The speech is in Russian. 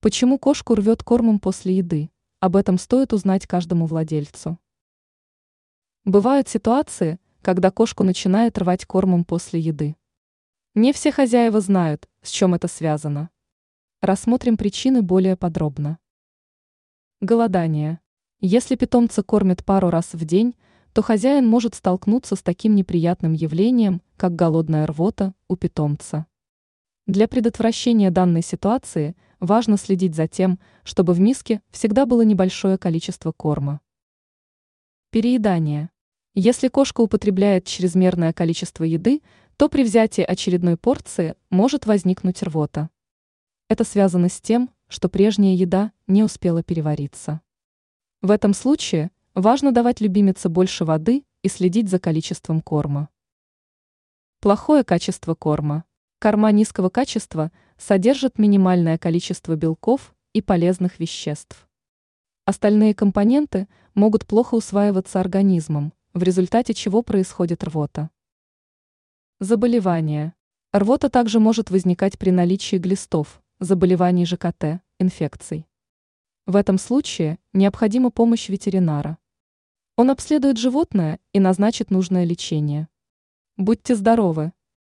Почему кошку рвет кормом после еды? Об этом стоит узнать каждому владельцу. Бывают ситуации, когда кошку начинает рвать кормом после еды. Не все хозяева знают, с чем это связано. Рассмотрим причины более подробно. Голодание. Если питомца кормят пару раз в день, то хозяин может столкнуться с таким неприятным явлением, как голодная рвота у питомца. Для предотвращения данной ситуации важно следить за тем, чтобы в миске всегда было небольшое количество корма. Переедание. Если кошка употребляет чрезмерное количество еды, то при взятии очередной порции может возникнуть рвота. Это связано с тем, что прежняя еда не успела перевариться. В этом случае важно давать любимице больше воды и следить за количеством корма. Плохое качество корма. Корма низкого качества содержат минимальное количество белков и полезных веществ. Остальные компоненты могут плохо усваиваться организмом, в результате чего происходит рвота. Заболевания. Рвота также может возникать при наличии глистов, заболеваний ЖКТ, инфекций. В этом случае необходима помощь ветеринара. Он обследует животное и назначит нужное лечение. Будьте здоровы!